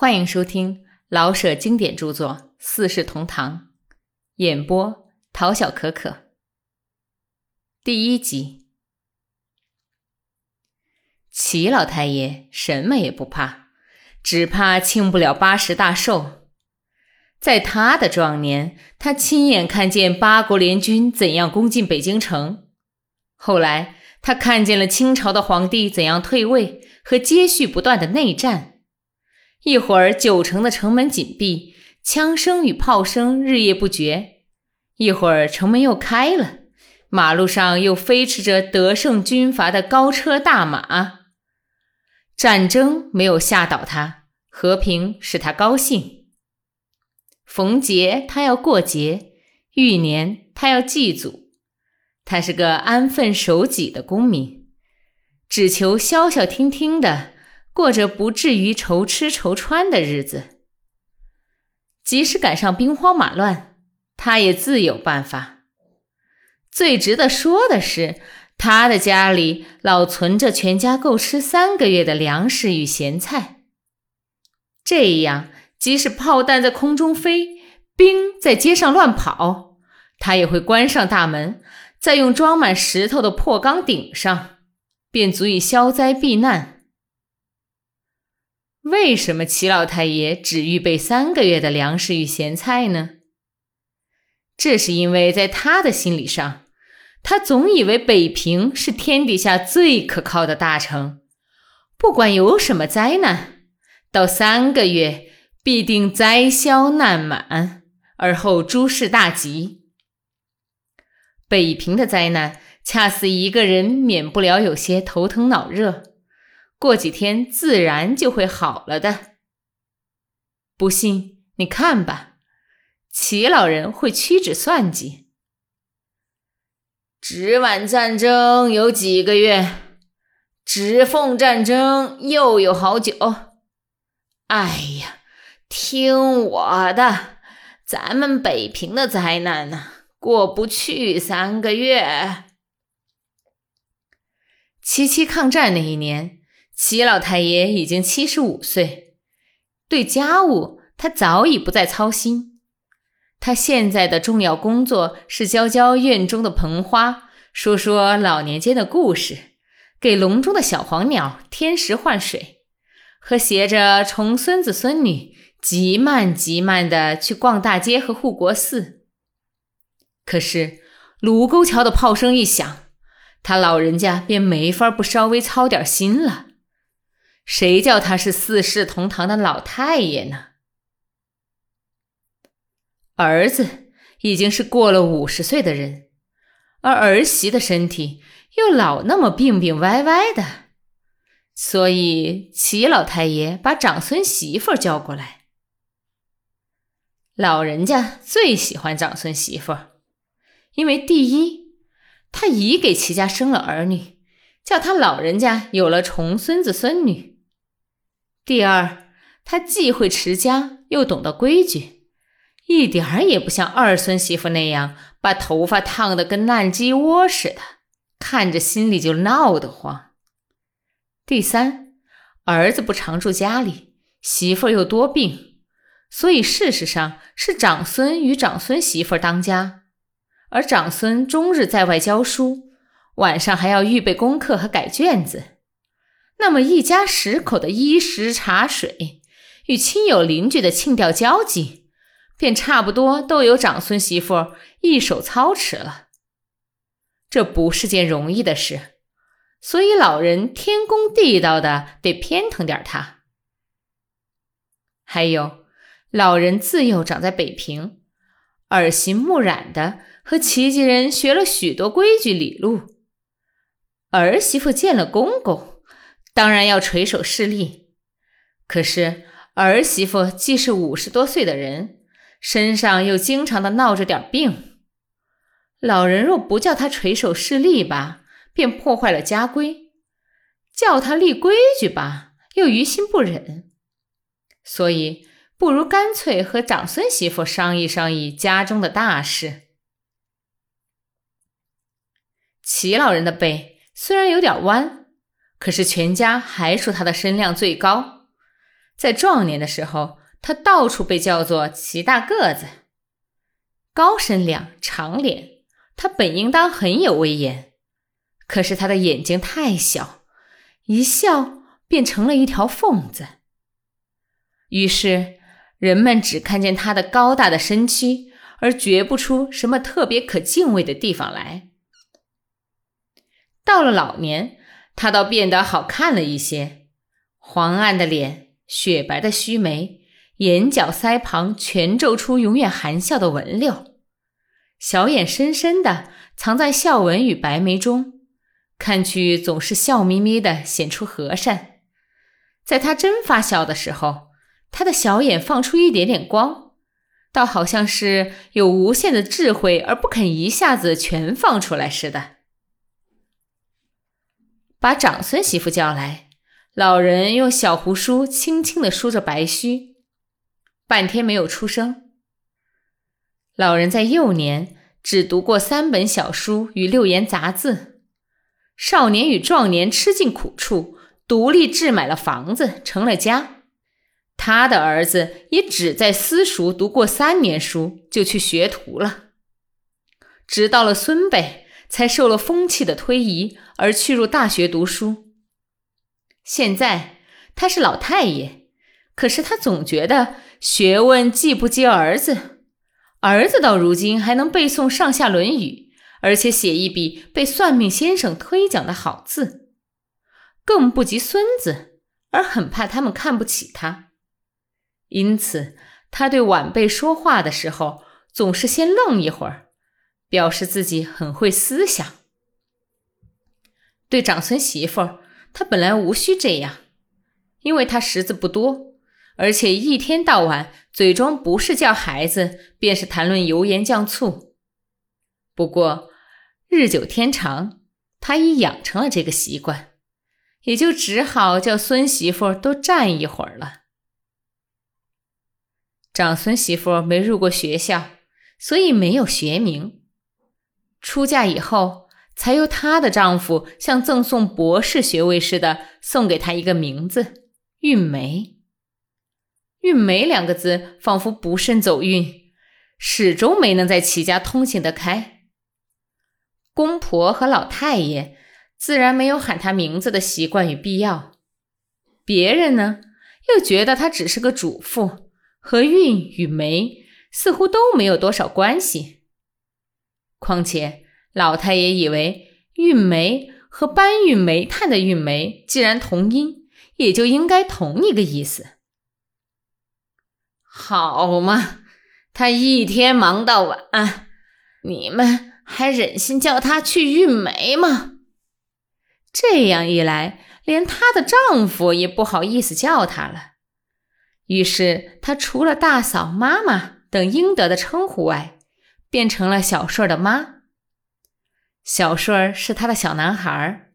欢迎收听老舍经典著作《四世同堂》，演播陶小可可。第一集，齐老太爷什么也不怕，只怕庆不了八十大寿。在他的壮年，他亲眼看见八国联军怎样攻进北京城，后来他看见了清朝的皇帝怎样退位和接续不断的内战。一会儿，九城的城门紧闭，枪声与炮声日夜不绝；一会儿，城门又开了，马路上又飞驰着得胜军阀的高车大马。战争没有吓倒他，和平使他高兴。逢节他要过节，遇年他要祭祖。他是个安分守己的公民，只求消消停停的。过着不至于愁吃愁穿的日子，即使赶上兵荒马乱，他也自有办法。最值得说的是，他的家里老存着全家够吃三个月的粮食与咸菜。这样，即使炮弹在空中飞，兵在街上乱跑，他也会关上大门，再用装满石头的破缸顶上，便足以消灾避难。为什么齐老太爷只预备三个月的粮食与咸菜呢？这是因为在他的心理上，他总以为北平是天底下最可靠的大城，不管有什么灾难，到三个月必定灾消难满，而后诸事大吉。北平的灾难，恰似一个人免不了有些头疼脑热。过几天自然就会好了的。不信你看吧，齐老人会屈指算计。直皖战争有几个月，直奉战争又有好久。哎呀，听我的，咱们北平的灾难呢，过不去三个月。七七抗战那一年。齐老太爷已经七十五岁，对家务他早已不再操心。他现在的重要工作是教教院中的盆花，说说老年间的故事，给笼中的小黄鸟添食换水，和携着重孙子孙女极慢极慢地去逛大街和护国寺。可是卢沟桥的炮声一响，他老人家便没法不稍微操点心了。谁叫他是四世同堂的老太爷呢？儿子已经是过了五十岁的人，而儿媳的身体又老那么病病歪歪的，所以齐老太爷把长孙媳妇叫过来。老人家最喜欢长孙媳妇，因为第一，他已给齐家生了儿女，叫他老人家有了重孙子孙女。第二，他既会持家，又懂得规矩，一点儿也不像二孙媳妇那样把头发烫得跟烂鸡窝似的，看着心里就闹得慌。第三，儿子不常住家里，媳妇又多病，所以事实上是长孙与长孙媳妇当家，而长孙终日在外教书，晚上还要预备功课和改卷子。那么一家十口的衣食茶水，与亲友邻居的庆吊交际，便差不多都由长孙媳妇一手操持了。这不是件容易的事，所以老人天公地道的得偏疼点他。还有，老人自幼长在北平，耳濡目染的和齐家人学了许多规矩礼路。儿媳妇见了公公。当然要垂手侍立，可是儿媳妇既是五十多岁的人，身上又经常的闹着点病，老人若不叫她垂手侍立吧，便破坏了家规；叫她立规矩吧，又于心不忍，所以不如干脆和长孙媳妇商议商议家中的大事。齐老人的背虽然有点弯。可是全家还说他的身量最高，在壮年的时候，他到处被叫做齐大个子，高身量、长脸，他本应当很有威严，可是他的眼睛太小，一笑便成了一条缝子。于是人们只看见他的高大的身躯，而觉不出什么特别可敬畏的地方来。到了老年，他倒变得好看了一些，黄暗的脸。雪白的须眉，眼角腮旁全皱出永远含笑的纹溜，小眼深深的藏在笑纹与白眉中，看去总是笑眯眯的，显出和善。在他真发笑的时候，他的小眼放出一点点光，倒好像是有无限的智慧而不肯一下子全放出来似的。把长孙媳妇叫来。老人用小胡梳轻轻地梳着白须，半天没有出声。老人在幼年只读过三本小书与六言杂字，少年与壮年吃尽苦处，独立置买了房子，成了家。他的儿子也只在私塾读过三年书，就去学徒了。直到了孙辈，才受了风气的推移，而去入大学读书。现在他是老太爷，可是他总觉得学问既不及儿子，儿子到如今还能背诵上下《论语》，而且写一笔被算命先生推奖的好字，更不及孙子，而很怕他们看不起他。因此，他对晚辈说话的时候，总是先愣一会儿，表示自己很会思想。对长孙媳妇儿。他本来无需这样，因为他识字不多，而且一天到晚嘴中不是叫孩子，便是谈论油盐酱醋。不过日久天长，他已养成了这个习惯，也就只好叫孙媳妇儿多站一会儿了。长孙媳妇儿没入过学校，所以没有学名。出嫁以后。才由她的丈夫像赠送博士学位似的送给她一个名字“韵梅”。韵梅两个字仿佛不慎走运，始终没能在齐家通行得开。公婆和老太爷自然没有喊她名字的习惯与必要，别人呢又觉得她只是个主妇，和韵与梅似乎都没有多少关系。况且。老太爷以为运煤和搬运煤炭的运煤既然同音，也就应该同一个意思。好嘛，他一天忙到晚，你们还忍心叫他去运煤吗？这样一来，连她的丈夫也不好意思叫她了。于是，她除了大嫂、妈妈等应得的称呼外，变成了小顺的妈。小顺儿是他的小男孩儿，